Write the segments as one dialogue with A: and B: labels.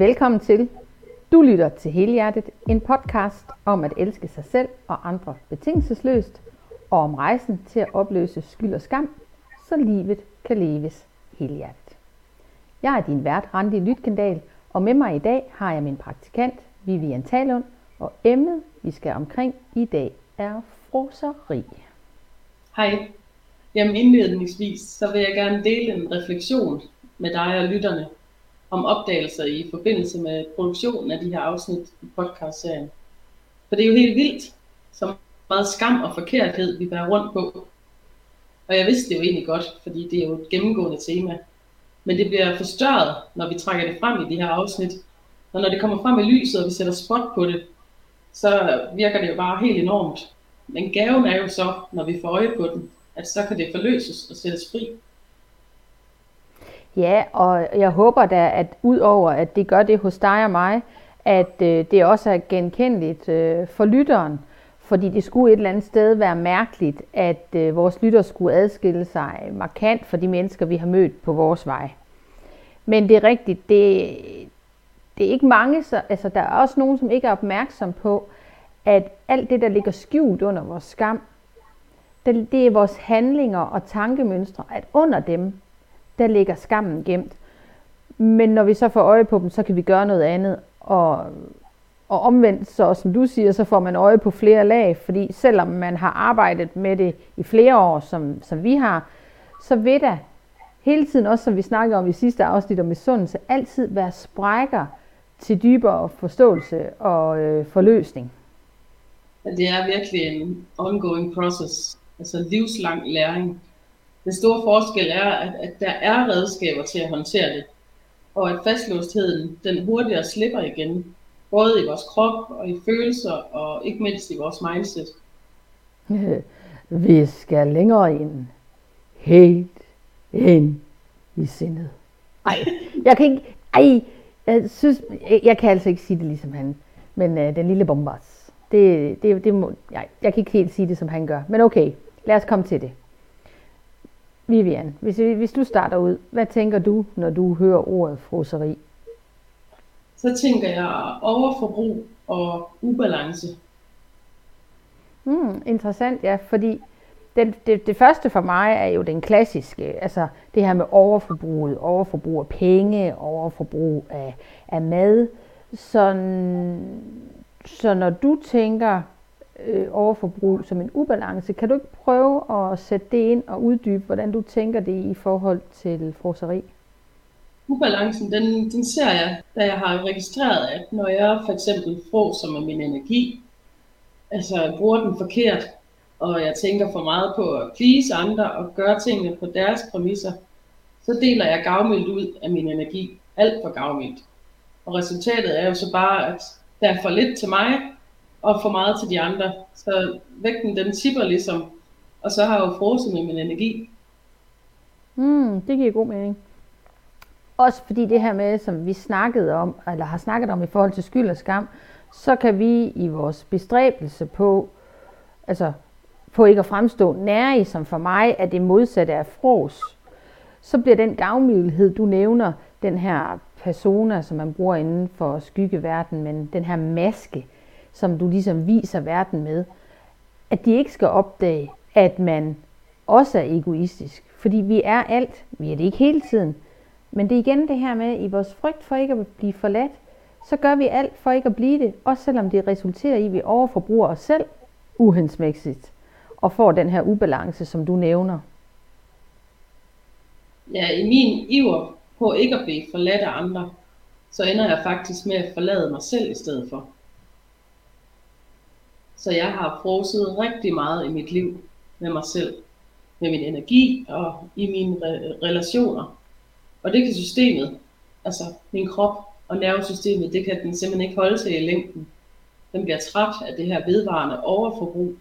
A: Velkommen til. Du lytter til Helhjertet, en podcast om at elske sig selv og andre betingelsesløst, og om rejsen til at opløse skyld og skam, så livet kan leves helhjertet. Jeg er din vært, Randi Lytkendal, og med mig i dag har jeg min praktikant, Vivian Talund, og emnet, vi skal omkring i dag, er froseri.
B: Hej. Jamen indledningsvis, så vil jeg gerne dele en refleksion med dig og lytterne om opdagelser i forbindelse med produktionen af de her afsnit i podcastserien. For det er jo helt vildt, så meget skam og forkerthed vi bærer rundt på. Og jeg vidste det jo egentlig godt, fordi det er jo et gennemgående tema. Men det bliver forstørret, når vi trækker det frem i de her afsnit. Og når det kommer frem i lyset, og vi sætter spot på det, så virker det jo bare helt enormt. Men gaven er jo så, når vi får øje på den, at så kan det forløses og sættes fri.
A: Ja, og jeg håber da, at udover at det gør det hos dig og mig, at øh, det også er genkendeligt øh, for lytteren. Fordi det skulle et eller andet sted være mærkeligt, at øh, vores lytter skulle adskille sig markant fra de mennesker, vi har mødt på vores vej. Men det er rigtigt, det, det er ikke mange, så, altså der er også nogen, som ikke er opmærksom på, at alt det, der ligger skjult under vores skam, det, det er vores handlinger og tankemønstre, at under dem, der ligger skammen gemt. Men når vi så får øje på dem, så kan vi gøre noget andet. Og, og omvendt, så som du siger, så får man øje på flere lag, fordi selvom man har arbejdet med det i flere år, som, som vi har, så vil der hele tiden, også som vi snakkede om i sidste afsnit om misundelse, altid være sprækker til dybere forståelse og øh, forløsning.
B: Det er virkelig en ongoing process, altså livslang læring. Den store forskel er, at, at der er redskaber til at håndtere det, og at fastlåstheden den hurtigere slipper igen, både i vores krop og i følelser, og ikke mindst i vores mindset.
A: Vi skal længere ind. Helt ind i sindet. Ej, jeg kan ikke... Ej, jeg synes... Jeg kan altså ikke sige det ligesom han. Men øh, den lille bombas. Det, det, det må, jeg, jeg kan ikke helt sige det, som han gør. Men okay, lad os komme til det. Vivian, hvis, hvis du starter ud, hvad tænker du, når du hører ordet froseri?
B: Så tænker jeg overforbrug og ubalance.
A: Hmm, interessant, ja, fordi det, det, det første for mig er jo den klassiske, altså det her med overforbruget, overforbrug af penge, overforbrug af, af mad. Så, så når du tænker øh, overforbrug som en ubalance. Kan du ikke prøve at sætte det ind og uddybe, hvordan du tænker det i forhold til froseri?
B: Ubalancen, den, den ser jeg, da jeg har registreret, at når jeg for eksempel froser med min energi, altså bruger den forkert, og jeg tænker for meget på at please andre og gøre tingene på deres præmisser, så deler jeg gavmildt ud af min energi. Alt for gavmildt. Og resultatet er jo så bare, at der er for lidt til mig, og for meget til de andre. Så vægten den tipper ligesom, og så har jeg jo frosset med min energi.
A: Mm, det giver god mening. Også fordi det her med, som vi snakkede om, eller har snakket om i forhold til skyld og skam, så kan vi i vores bestræbelse på, altså på ikke at fremstå nærig, som for mig er det modsatte af fros, så bliver den gavmildhed, du nævner, den her persona, som man bruger inden for skyggeverdenen, men den her maske, som du ligesom viser verden med, at de ikke skal opdage, at man også er egoistisk. Fordi vi er alt, vi er det ikke hele tiden. Men det er igen det her med, i vores frygt for ikke at blive forladt, så gør vi alt for ikke at blive det, også selvom det resulterer i, at vi overforbruger os selv uhensmæssigt og får den her ubalance, som du nævner.
B: Ja, i min iver på ikke at blive forladt af andre, så ender jeg faktisk med at forlade mig selv i stedet for. Så jeg har froset rigtig meget i mit liv med mig selv, med min energi og i mine re- relationer. Og det kan systemet, altså min krop og nervesystemet, det kan den simpelthen ikke holde til i længden. Den bliver træt af det her vedvarende overforbrug.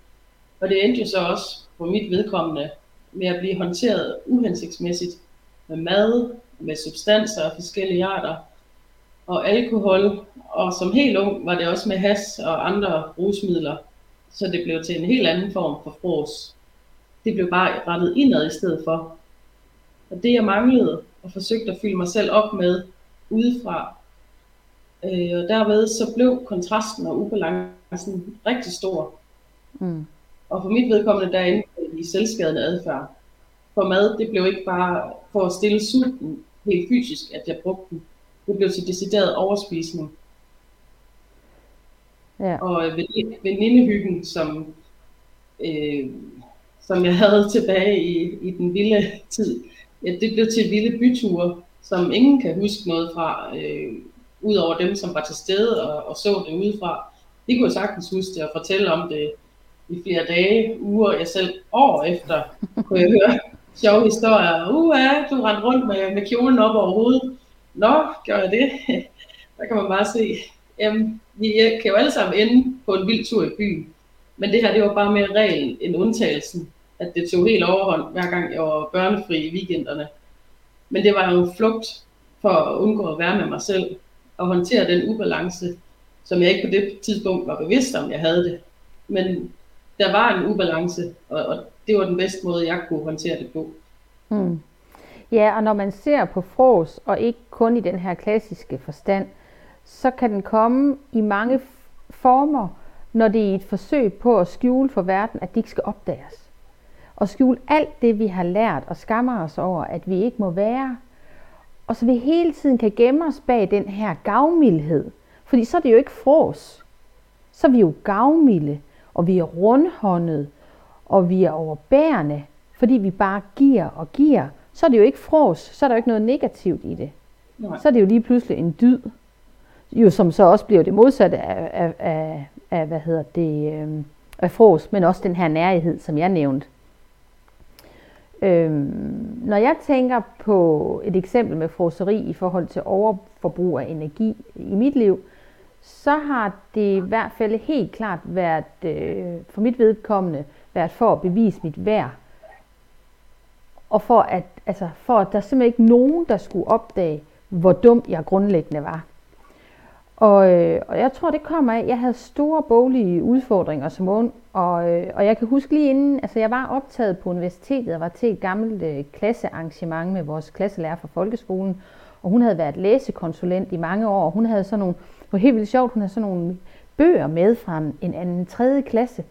B: Og det endte jo så også på mit vedkommende med at blive håndteret uhensigtsmæssigt med mad, med substanser af forskellige arter, og alkohol, og som helt ung var det også med has og andre rusmidler, så det blev til en helt anden form for fros. Det blev bare rettet indad i stedet for. Og det jeg manglede og forsøgte at fylde mig selv op med udefra, Øh, og derved så blev kontrasten og ubalancen rigtig stor. Mm. Og for mit vedkommende derinde i selvskadende adfærd. For mad, det blev ikke bare for at stille sulten helt fysisk, at jeg brugte den. Det blev til decideret overspisning. Ja. Og venindehyggen, som, øh, som jeg havde tilbage i, i den vilde tid, ja, det blev til vilde byture, som ingen kan huske noget fra, øh, udover dem, som var til stede og, og så det udefra. De kunne sagtens huske det og fortælle om det i flere dage, uger, jeg selv år efter kunne jeg høre sjove historier. Uha, du rendte rundt med, med kjolen op over hovedet. Nå, gør jeg det? Der kan man bare se, jamen, vi kan jo alle sammen ende på en vild tur i byen. Men det her, det var bare mere reglen end undtagelsen. At det tog helt overhånd, hver gang jeg var børnefri i weekenderne. Men det var jo en flugt for at undgå at være med mig selv. Og håndtere den ubalance, som jeg ikke på det tidspunkt var bevidst om, jeg havde det. Men der var en ubalance, og, og det var den bedste måde, jeg kunne håndtere det på.
A: Hmm. Ja, og når man ser på fros, og ikke kun i den her klassiske forstand, så kan den komme i mange former, når det er et forsøg på at skjule for verden, at de ikke skal opdages. Og skjule alt det, vi har lært og skammer os over, at vi ikke må være. Og så vi hele tiden kan gemme os bag den her gavmildhed. Fordi så er det jo ikke fros. Så er vi jo gavmilde, og vi er rundhåndet, og vi er overbærende, fordi vi bare giver og giver. Så er det jo ikke fros, så er der jo ikke noget negativt i det. Nej. Så er det jo lige pludselig en dyd jo som så også bliver det modsatte af, af, af, af hvad hedder det, øh, af fros, men også den her nærhed, som jeg nævnte. Øhm, når jeg tænker på et eksempel med froseri i forhold til overforbrug af energi i mit liv, så har det i hvert fald helt klart været, øh, for mit vedkommende, været for at bevise mit værd. Og for at, altså for at der simpelthen ikke nogen, der skulle opdage, hvor dum jeg grundlæggende var. Og, øh, og jeg tror, det kommer af, at jeg havde store boglige udfordringer som ung, og, øh, og jeg kan huske lige inden, altså jeg var optaget på universitetet og var til et gammelt øh, klassearrangement med vores klasselærer fra folkeskolen, og hun havde været læsekonsulent i mange år, og hun havde sådan nogle, det var helt vildt sjovt, hun havde sådan nogle bøger med fra en anden tredje klasse.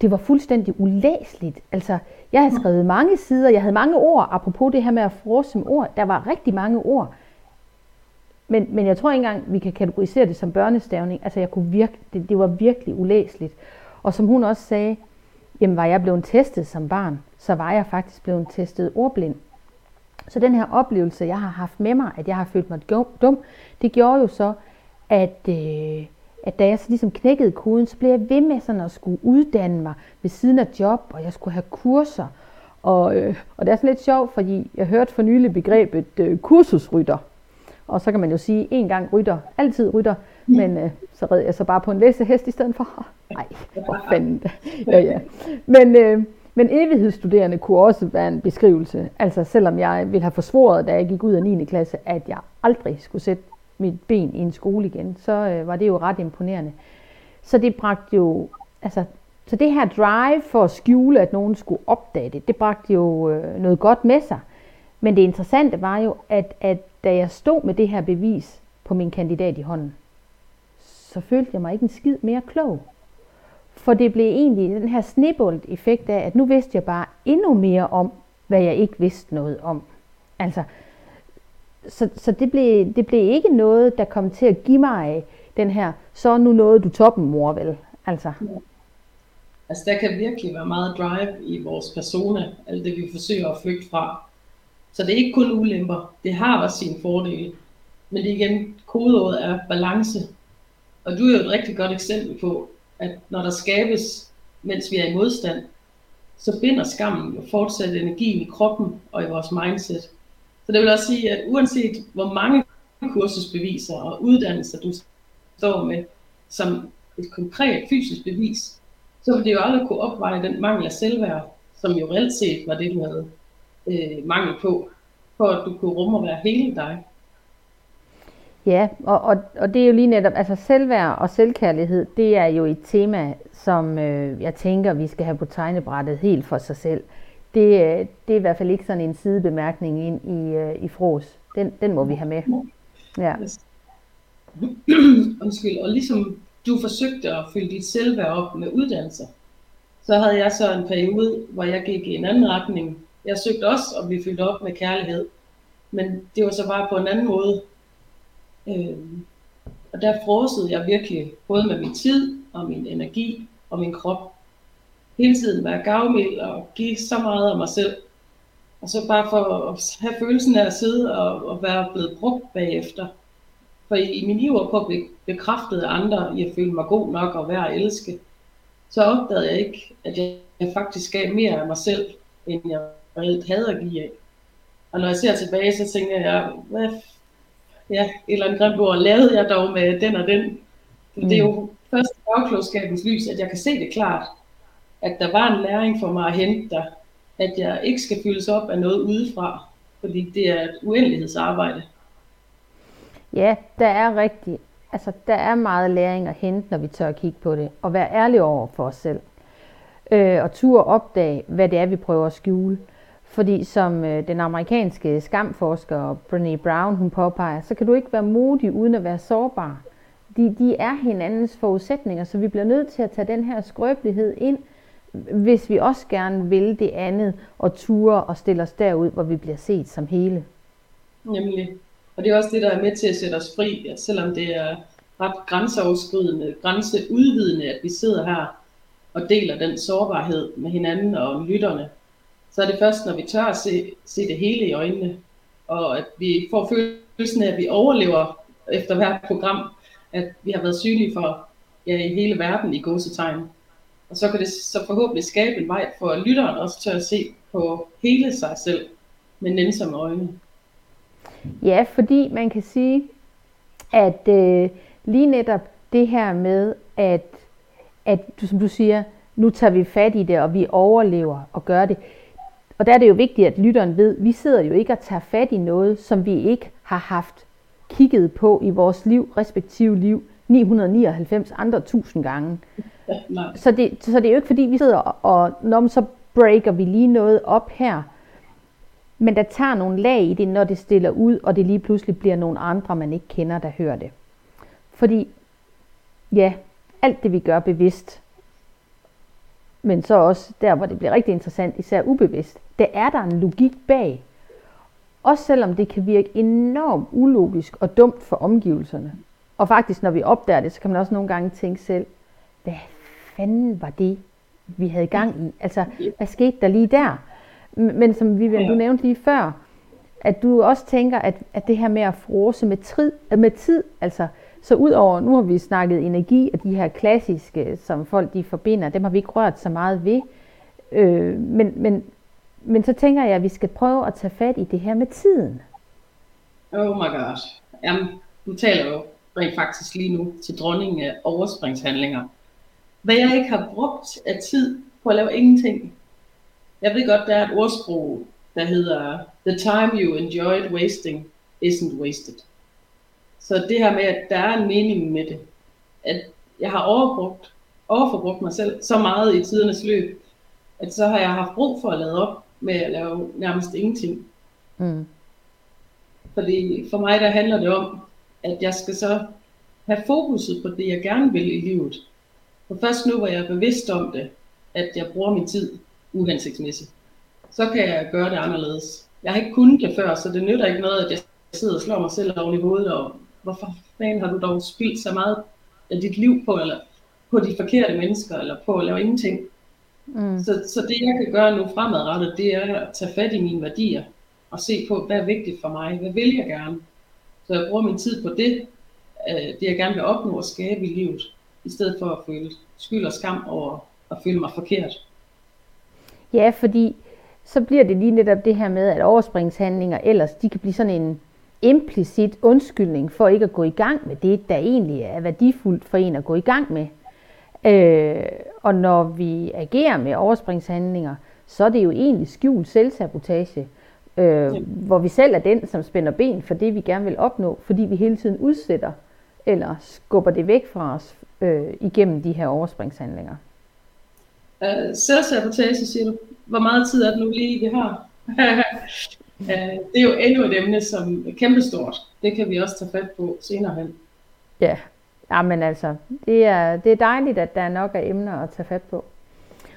A: Det var fuldstændig ulæseligt. Altså, jeg havde skrevet mange sider, jeg havde mange ord, apropos det her med at frose ord, der var rigtig mange ord, men, men jeg tror ikke engang, vi kan kategorisere det som børnestavning. Altså, jeg kunne virke, det, det var virkelig ulæseligt. Og som hun også sagde, jamen var jeg blevet testet som barn, så var jeg faktisk blevet testet ordblind. Så den her oplevelse, jeg har haft med mig, at jeg har følt mig dum, det gjorde jo så, at, øh, at da jeg så ligesom knækkede koden, så blev jeg ved med sådan at skulle uddanne mig ved siden af job, og jeg skulle have kurser. Og, øh, og det er sådan lidt sjovt, fordi jeg hørte for nylig begrebet øh, kursusrytter. Og så kan man jo sige, en gang rytter, altid rytter, men øh, så red jeg så bare på en læsehest i stedet for. Nej, hvor fanden. Ja, ja. Men, øh, men evighedsstuderende kunne også være en beskrivelse. Altså selvom jeg ville have forsvoret, da jeg gik ud af 9. klasse, at jeg aldrig skulle sætte mit ben i en skole igen, så øh, var det jo ret imponerende. Så det bragte jo, altså, så det her drive for at skjule, at nogen skulle opdage det, det bragte jo øh, noget godt med sig. Men det interessante var jo, at, at da jeg stod med det her bevis på min kandidat i hånden, så følte jeg mig ikke en skid mere klog. For det blev egentlig den her snibbold effekt af, at nu vidste jeg bare endnu mere om, hvad jeg ikke vidste noget om. Altså, så, så det, blev, det blev ikke noget, der kom til at give mig den her, så nu nåede du toppen, mor, vel? Altså.
B: altså, der kan virkelig være meget drive i vores persona, alt det vi forsøger at flygte fra. Så det er ikke kun ulemper. Det har også sine fordele. Men det igen, kodeordet er balance. Og du er jo et rigtig godt eksempel på, at når der skabes, mens vi er i modstand, så binder skammen jo fortsat energien i kroppen og i vores mindset. Så det vil også sige, at uanset hvor mange kursusbeviser og uddannelser du står med som et konkret fysisk bevis, så vil det jo aldrig kunne opveje den mangel af selvværd, som jo reelt set var det, du havde øh, mangel på, for at du kunne rumme og være hele dig.
A: Ja, og, og, og det er jo lige netop, altså selvværd og selvkærlighed, det er jo et tema, som øh, jeg tænker, vi skal have på tegnebrættet helt for sig selv. Det, øh, det er i hvert fald ikke sådan en sidebemærkning ind i, øh, i fros. Den, den må vi have med. Ja.
B: undskyld, og ligesom du forsøgte at fylde dit selvværd op med uddannelse, så havde jeg så en periode, hvor jeg gik i en anden retning. Jeg søgte også at blive fyldt op med kærlighed, men det var så bare på en anden måde. Øh, og der frosede jeg virkelig, både med min tid og min energi og min krop. Hele tiden være gavmild og give så meget af mig selv. Og så bare for at have følelsen af at sidde og, og være blevet brugt bagefter. For i, i min iver på at blive bekræftet af andre i at føle mig god nok og være at elske, så opdagede jeg ikke, at jeg, jeg faktisk gav mere af mig selv, end jeg reelt havde at give af. Og når jeg ser tilbage, så tænker jeg, hvad ja, et eller andet grimt ord, lavede jeg dog med den og den. For mm. det er jo mm. først i bagklodskabens lys, at jeg kan se det klart, at der var en læring for mig at hente der, at jeg ikke skal fyldes op af noget udefra, fordi det er et uendelighedsarbejde.
A: Ja, der er rigtig, altså der er meget læring at hente, når vi tør at kigge på det, og være ærlige over for os selv. Øh, og turde opdage, hvad det er, vi prøver at skjule. Fordi som øh, den amerikanske skamforsker Brené Brown hun påpeger, så kan du ikke være modig uden at være sårbar. De, de er hinandens forudsætninger, så vi bliver nødt til at tage den her skrøbelighed ind, hvis vi også gerne vil det andet og ture og stille os derud, hvor vi bliver set som hele.
B: Nemlig. Og det er også det, der er med til at sætte os fri, at selvom det er ret grænseoverskridende, grænseudvidende, at vi sidder her og deler den sårbarhed med hinanden og lytterne, så er det først, når vi tør at se, se det hele i øjnene, og at vi får følelsen af, at vi overlever efter hvert program, at vi har været synlige for ja, i hele verden i gåsetegn. Og så kan det så forhåbentlig skabe en vej for lytteren også til at se på hele sig selv med nænsomme øjne.
A: Ja, fordi man kan sige, at øh, lige netop det her med, at, at som du siger, nu tager vi fat i det, og vi overlever og gør det. Og der er det jo vigtigt, at lytteren ved, at vi sidder jo ikke og tager fat i noget, som vi ikke har haft kigget på i vores liv, respektive liv, 999 andre tusind gange. Så det, så det er jo ikke fordi, vi sidder og, og når så breaker vi lige noget op her. Men der tager nogle lag i det, når det stiller ud, og det lige pludselig bliver nogle andre, man ikke kender, der hører det. Fordi, ja, alt det vi gør bevidst, men så også der, hvor det bliver rigtig interessant, især ubevidst, der er der en logik bag. Også selvom det kan virke enormt ulogisk og dumt for omgivelserne. Og faktisk, når vi opdager det, så kan man også nogle gange tænke selv, hvad fanden var det, vi havde gang i? Altså, hvad skete der lige der? Men som Vivian, du nævnte lige før, at du også tænker, at, at det her med at frose med, trid, med tid, altså så udover, nu har vi snakket energi og de her klassiske, som folk de forbinder, dem har vi ikke rørt så meget ved. Øh, men, men, men så tænker jeg, at vi skal prøve at tage fat i det her med tiden.
B: Oh my gosh. Jamen, du taler jo rent faktisk lige nu til dronningen af overspringshandlinger. Hvad jeg ikke har brugt af tid på at lave ingenting. Jeg ved godt, der er et ordsprog, der hedder The time you enjoyed wasting isn't wasted. Så det her med, at der er en mening med det, at jeg har overbrugt, overforbrugt mig selv så meget i tidernes løb, at så har jeg haft brug for at lade op med at lave nærmest ingenting. Mm. Fordi for mig der handler det om, at jeg skal så have fokuset på det, jeg gerne vil i livet. For først nu, hvor jeg er bevidst om det, at jeg bruger min tid uhensigtsmæssigt, så kan jeg gøre det anderledes. Jeg har ikke kunnet det før, så det nytter ikke noget, at jeg sidder og slår mig selv oven i hovedet og hvorfor fanden har du dog spildt så meget af dit liv på, eller på de forkerte mennesker, eller på at lave ingenting. Mm. Så, så det jeg kan gøre nu fremadrettet, det er at tage fat i mine værdier, og se på, hvad er vigtigt for mig, hvad vil jeg gerne. Så jeg bruger min tid på det, øh, det jeg gerne vil opnå og skabe i livet, i stedet for at føle skyld og skam over at føle mig forkert.
A: Ja, fordi så bliver det lige netop det her med, at overspringshandlinger ellers, de kan blive sådan en, implicit undskyldning for ikke at gå i gang med det, der egentlig er værdifuldt for en at gå i gang med. Øh, og når vi agerer med overspringshandlinger, så er det jo egentlig skjult selvsabotage, øh, ja. hvor vi selv er den, som spænder ben for det, vi gerne vil opnå, fordi vi hele tiden udsætter eller skubber det væk fra os øh, igennem de her overspringshandlinger.
B: Uh, selvsabotage, siger du. Hvor meget tid er det nu lige, vi har? Øh, det er jo endnu et emne, som er kæmpestort. Det kan vi også tage fat på senere hen.
A: Ja, ja men altså, det er, det er dejligt, at der er nok af emner at tage fat på.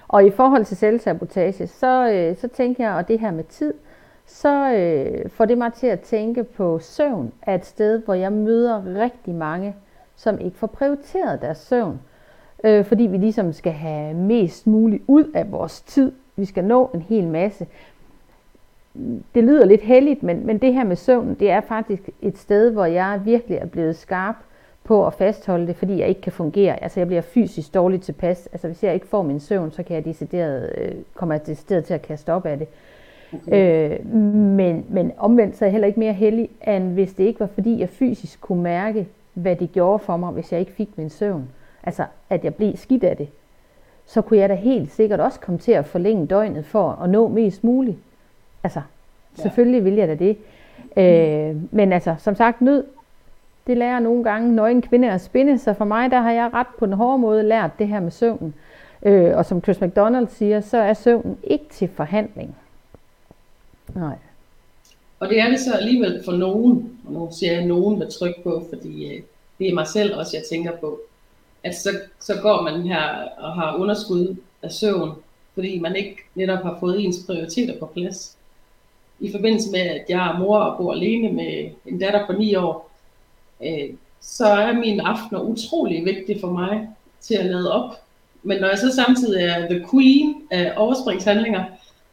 A: Og i forhold til selvsabotage, så, øh, så tænker jeg, og det her med tid, så øh, får det mig til at tænke på søvn af et sted, hvor jeg møder rigtig mange, som ikke får prioriteret deres søvn. Øh, fordi vi ligesom skal have mest muligt ud af vores tid. Vi skal nå en hel masse. Det lyder lidt heldigt, men, men det her med søvn, det er faktisk et sted, hvor jeg virkelig er blevet skarp på at fastholde det, fordi jeg ikke kan fungere. Altså jeg bliver fysisk dårligt tilpas. Altså hvis jeg ikke får min søvn, så kan jeg decideret, øh, kommer jeg decideret til at kaste op af det. Okay. Øh, men, men omvendt så er jeg heller ikke mere heldig, end hvis det ikke var fordi, jeg fysisk kunne mærke, hvad det gjorde for mig, hvis jeg ikke fik min søvn. Altså, at jeg blev skidt af det. Så kunne jeg da helt sikkert også komme til at forlænge døgnet for at nå mest muligt. Altså, ja. selvfølgelig vil jeg da det. Øh, men altså, som sagt, nød, det lærer nogle gange nøgen kvinde at spinde, så for mig, der har jeg ret på den hårde måde lært det her med søvnen. Øh, og som Chris McDonald siger, så er søvnen ikke til forhandling.
B: Nej. Og det er det så alligevel for nogen, og nu siger jeg nogen med tryk på, fordi øh, det er mig selv også, jeg tænker på, at så, så går man her og har underskud af søvn, fordi man ikke netop har fået ens prioriteter på plads. I forbindelse med, at jeg er mor og bor alene med en datter på 9 år, øh, så er mine aftener utrolig vigtige for mig til at lade op. Men når jeg så samtidig er the queen af overspringshandlinger,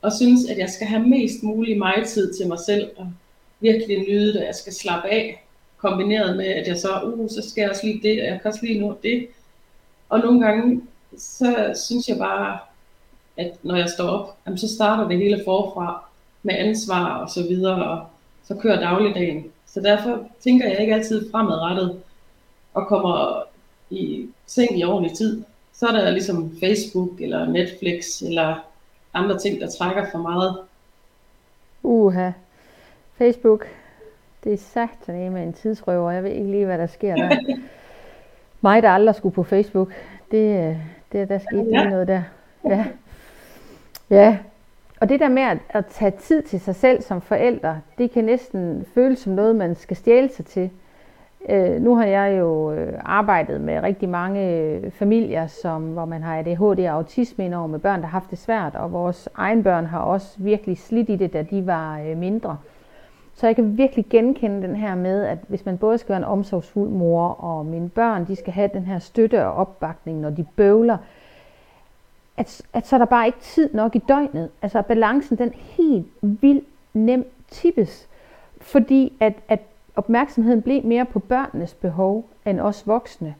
B: og synes, at jeg skal have mest mulig mig tid til mig selv, og virkelig nyde det, jeg skal slappe af, kombineret med, at jeg så, uh, så skal jeg også lige det, og jeg kan også lige nå det. Og nogle gange, så synes jeg bare, at når jeg står op, jamen, så starter det hele forfra med ansvar og så videre, og så kører dagligdagen. Så derfor tænker jeg ikke altid fremadrettet og kommer i seng i ordentlig tid. Så er der ligesom Facebook eller Netflix eller andre ting, der trækker for meget.
A: Uha. Facebook, det er sagt med en tidsrøver. Jeg ved ikke lige, hvad der sker der. Mig, der aldrig skulle på Facebook, det, det der skete ja. noget der. Ja. ja. Og det der med at, at tage tid til sig selv som forældre, det kan næsten føles som noget, man skal stjæle sig til. Øh, nu har jeg jo øh, arbejdet med rigtig mange øh, familier, som, hvor man har ADHD og autisme indover med børn, der har haft det svært, og vores egen børn har også virkelig slidt i det, da de var øh, mindre. Så jeg kan virkelig genkende den her med, at hvis man både skal være en omsorgsfuld mor, og mine børn, de skal have den her støtte og opbakning, når de bøvler, at, at så er der bare ikke tid nok i døgnet. Altså balancen, den helt vildt nem tippes. Fordi at, at opmærksomheden blev mere på børnenes behov end os voksne.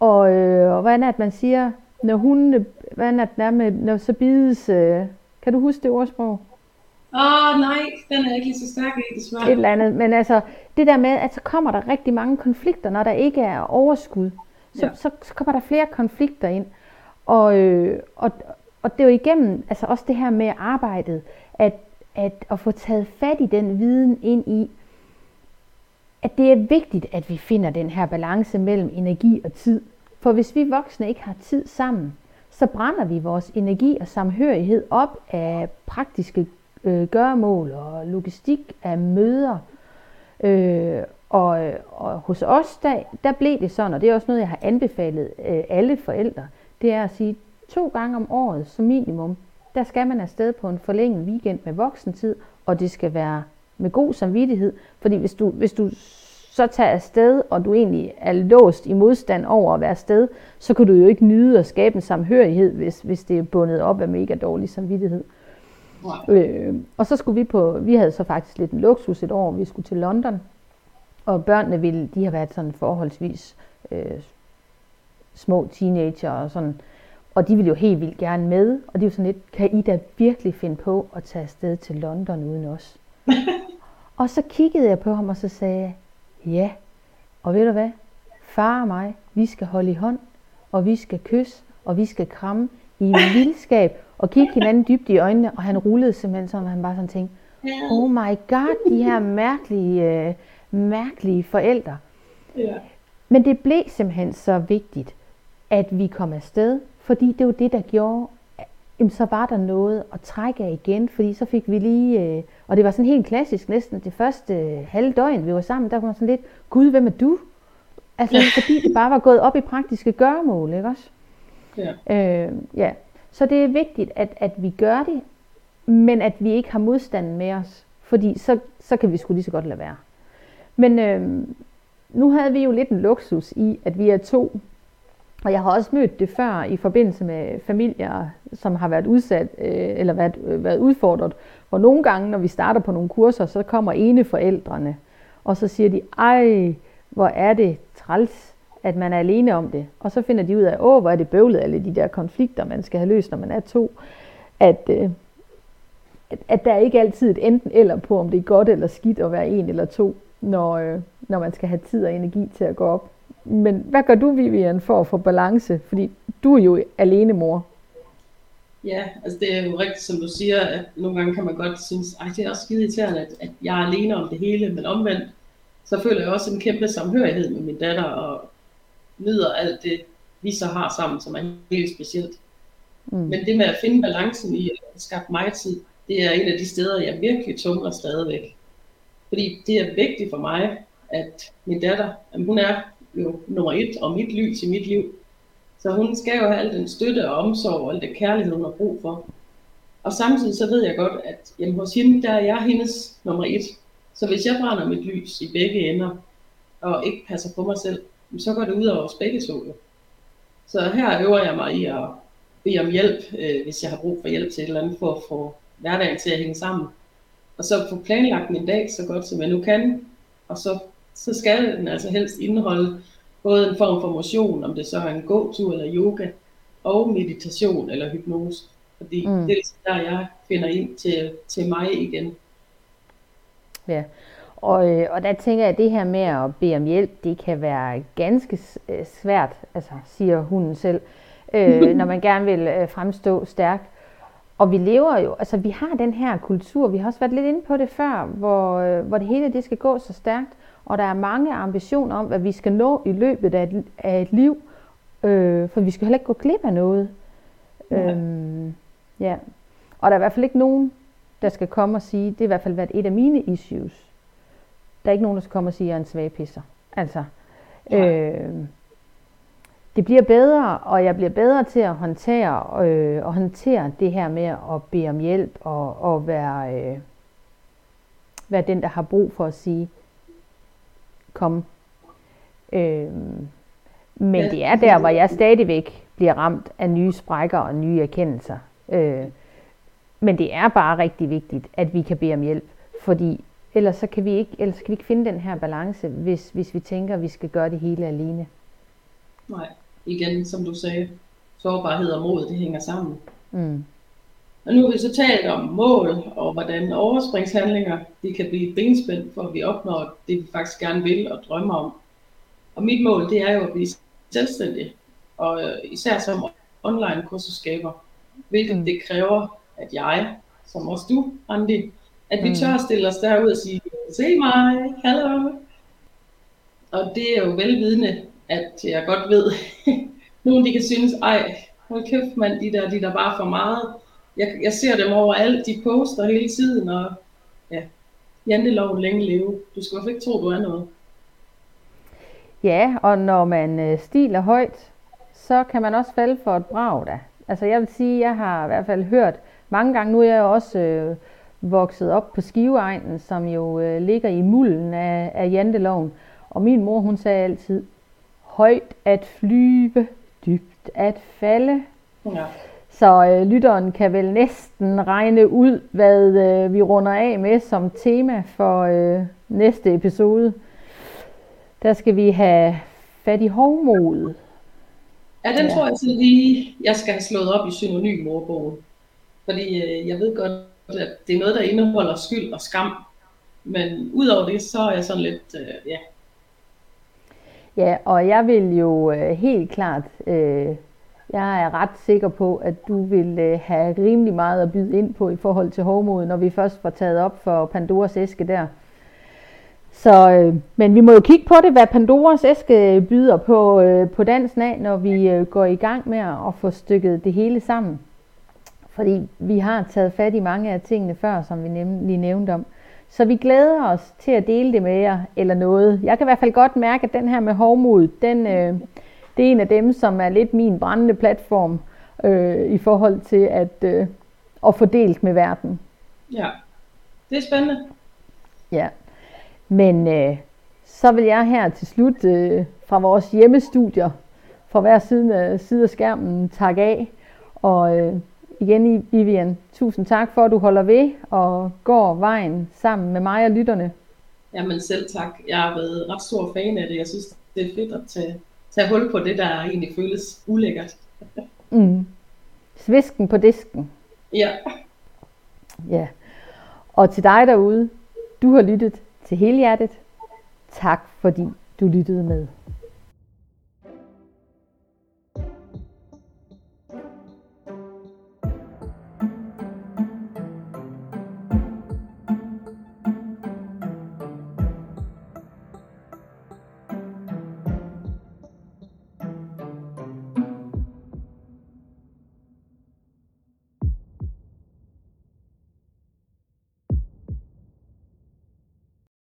A: Og, øh, og hvordan er det, man siger, når hun, hvordan er det med, når så bides, øh, kan du huske det ordsprog?
B: Åh oh, nej, den er ikke lige så stærk i, desværre.
A: Et eller andet, men altså, det der med, at så kommer der rigtig mange konflikter, når der ikke er overskud. Så, ja. så, så kommer der flere konflikter ind. Og, øh, og, og det er jo igennem, altså også det her med arbejdet, at, at, at få taget fat i den viden ind i, at det er vigtigt, at vi finder den her balance mellem energi og tid. For hvis vi voksne ikke har tid sammen, så brænder vi vores energi og samhørighed op af praktiske øh, gøremål og logistik af møder. Øh, og, og hos os, der, der blev det sådan, og det er også noget, jeg har anbefalet øh, alle forældre, det er at sige, to gange om året som minimum, der skal man afsted på en forlænget weekend med voksentid, og det skal være med god samvittighed. Fordi hvis du, hvis du så tager afsted, og du egentlig er låst i modstand over at være afsted, så kan du jo ikke nyde at skabe en samhørighed, hvis, hvis det er bundet op af mega dårlig samvittighed. Wow. Øh, og så skulle vi på, vi havde så faktisk lidt en luksus et år, vi skulle til London, og børnene ville, de har været sådan forholdsvis øh, små teenager og sådan, og de ville jo helt vildt gerne med, og er jo sådan lidt, kan I da virkelig finde på at tage afsted til London uden os? og så kiggede jeg på ham, og så sagde jeg, ja, og ved du hvad? Far og mig, vi skal holde i hånd, og vi skal kysse, og vi skal kramme i vildskab, og kigge hinanden dybt i øjnene, og han rullede simpelthen sådan, at han bare sådan tænkte, oh my god, de her mærkelige, øh, mærkelige forældre. Ja. Men det blev simpelthen så vigtigt, at vi kom afsted, fordi det var det, der gjorde, jamen, så var der noget at trække af igen, fordi så fik vi lige, øh, og det var sådan helt klassisk, næsten det første øh, halve døgn, vi var sammen, der var sådan lidt, Gud, hvem er du? Altså fordi det bare var gået op i praktiske gøremål, ikke også?
B: Ja.
A: Øh, ja. Så det er vigtigt, at, at vi gør det, men at vi ikke har modstanden med os. Fordi så, så kan vi sgu lige så godt lade være. Men øh, nu havde vi jo lidt en luksus i, at vi er to. Og jeg har også mødt det før i forbindelse med familier, som har været udsat øh, eller været, øh, været udfordret. Hvor nogle gange, når vi starter på nogle kurser, så kommer ene forældrene, og så siger de, ej, hvor er det træls, at man er alene om det. Og så finder de ud af, åh, hvor er det bøvlet, alle de der konflikter, man skal have løst, når man er to. At, øh, at, at der er ikke altid et enten eller på, om det er godt eller skidt at være en eller to, når, øh, når man skal have tid og energi til at gå op. Men hvad gør du, Vivian, for at få balance? Fordi du er jo alene mor.
B: Ja, altså det er jo rigtigt, som du siger, at nogle gange kan man godt synes, at det er også skide irriterende, at, at jeg er alene om det hele, men omvendt, så føler jeg også en kæmpe samhørighed med min datter, og nyder alt det, vi så har sammen, som er helt specielt. Mm. Men det med at finde balancen i at skaffe mig tid, det er en af de steder, jeg virkelig tumler stadigvæk. Fordi det er vigtigt for mig, at min datter, hun er jo nummer et og mit lys i mit liv. Så hun skal jo have al den støtte og omsorg og al den kærlighed, hun har brug for. Og samtidig så ved jeg godt, at jamen, hos hende, der er jeg hendes nummer et. Så hvis jeg brænder mit lys i begge ender, og ikke passer på mig selv, så går det ud over os begge to. Så her øver jeg mig i at bede om hjælp, øh, hvis jeg har brug for hjælp til et eller andet, for at få hverdagen til at hænge sammen. Og så få planlagt min dag så godt, som jeg nu kan. Og så, så skal den altså helst indeholde både en form for motion, om det så er en gåtur eller yoga, og meditation eller hypnose. Fordi mm. det er ligesom der, jeg finder ind til, til mig igen.
A: Ja, og, øh, og der tænker jeg, at det her med at bede om hjælp, det kan være ganske øh, svært, altså siger hunden selv, øh, når man gerne vil øh, fremstå stærk. Og vi lever jo, altså vi har den her kultur, vi har også været lidt inde på det før, hvor, øh, hvor det hele det skal gå så stærkt, og der er mange ambitioner om, hvad vi skal nå i løbet af et, af et liv, øh, for vi skal heller ikke gå glip af noget. Ja. Øhm, ja. Og der er i hvert fald ikke nogen, der skal komme og sige, det er i hvert fald været et af mine issues. Der er ikke nogen, der skal komme og sige, at jeg er en svag pisser. Altså, ja. øh, det bliver bedre, og jeg bliver bedre til at håndtere, øh, at håndtere det her med at bede om hjælp, og, og være, øh, være den, der har brug for at sige, kom. Øh, men ja. det er der, hvor jeg stadigvæk bliver ramt af nye sprækker og nye erkendelser. Øh, men det er bare rigtig vigtigt, at vi kan bede om hjælp, fordi ellers så kan vi ikke, ellers kan vi ikke finde den her balance, hvis, hvis vi tænker, at vi skal gøre det hele alene.
B: Nej, igen, som du sagde, sårbarhed og mod, det hænger sammen. Mm. Og nu har vi så talt om mål, og hvordan overspringshandlinger de kan blive benspænd for, at vi opnår det, vi faktisk gerne vil og drømmer om. Og mit mål, det er jo at blive selvstændig, og øh, især som online kursusskaber, hvilket mm. det kræver, at jeg, som også du, Andi, at vi mm. tør stille os derud og sige, se mig, hallo. Og det er jo velvidende, at jeg godt ved, nogen de kan synes, ej, hold kæft mand, de der, de der bare for meget. Jeg, jeg ser dem overalt, de poster hele tiden, og ja, janteloven længe leve. Du skal i ikke tro, du er noget.
A: Ja, og når man øh, stiler højt, så kan man også falde for et brag da. Altså jeg vil sige, jeg har i hvert fald hørt mange gange, nu er jeg også øh, vokset op på Skiveegnen, som jo øh, ligger i mulden af, af janteloven. Og min mor, hun sagde altid, højt at flyve, dybt at falde. Ja. Så øh, lytteren kan vel næsten regne ud, hvad øh, vi runder af med som tema for øh, næste episode. Der skal vi have fat i hovmod.
B: Ja, den ja. tror jeg så lige, jeg skal have slået op i synonymordbogen. Fordi øh, jeg ved godt, at det er noget, der indeholder skyld og skam. Men udover det, så er jeg sådan lidt, øh, ja.
A: Ja, og jeg vil jo øh, helt klart, øh, jeg er ret sikker på, at du vil øh, have rimelig meget at byde ind på i forhold til hovmod, når vi først får taget op for Pandoras æske der. Så, øh, men vi må jo kigge på det, hvad Pandoras æske byder på, øh, på dansen af, når vi øh, går i gang med at få stykket det hele sammen. Fordi vi har taget fat i mange af tingene før, som vi nem, lige nævnte om. Så vi glæder os til at dele det med jer, eller noget. Jeg kan i hvert fald godt mærke, at den her med hovmod, den, øh, det er en af dem, som er lidt min brændende platform øh, i forhold til at, øh, at få delt med verden.
B: Ja, det er spændende.
A: Ja, men øh, så vil jeg her til slut øh, fra vores hjemmestudier, fra hver side af, side af skærmen, takke af. Og øh, igen, Vivian, tusind tak for, at du holder ved og går vejen sammen med mig og lytterne.
B: Jamen selv tak. Jeg har været ret stor fan af det. Jeg synes, det er fedt at tage, tage hul på det, der egentlig føles ulækkert.
A: mm. Svisken på disken.
B: Ja.
A: Ja. Og til dig derude, du har lyttet til hele hjertet. Tak fordi du lyttede med.